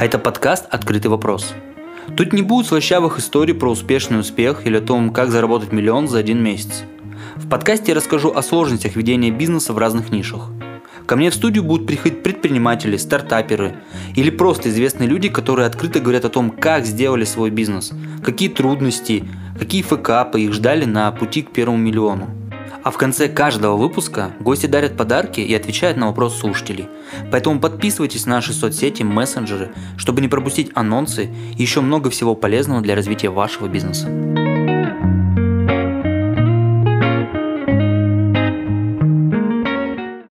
А это подкаст «Открытый вопрос». Тут не будет слащавых историй про успешный успех или о том, как заработать миллион за один месяц. В подкасте я расскажу о сложностях ведения бизнеса в разных нишах. Ко мне в студию будут приходить предприниматели, стартаперы или просто известные люди, которые открыто говорят о том, как сделали свой бизнес, какие трудности, какие фэкапы их ждали на пути к первому миллиону. А в конце каждого выпуска гости дарят подарки и отвечают на вопросы слушателей. Поэтому подписывайтесь на наши соцсети, мессенджеры, чтобы не пропустить анонсы и еще много всего полезного для развития вашего бизнеса.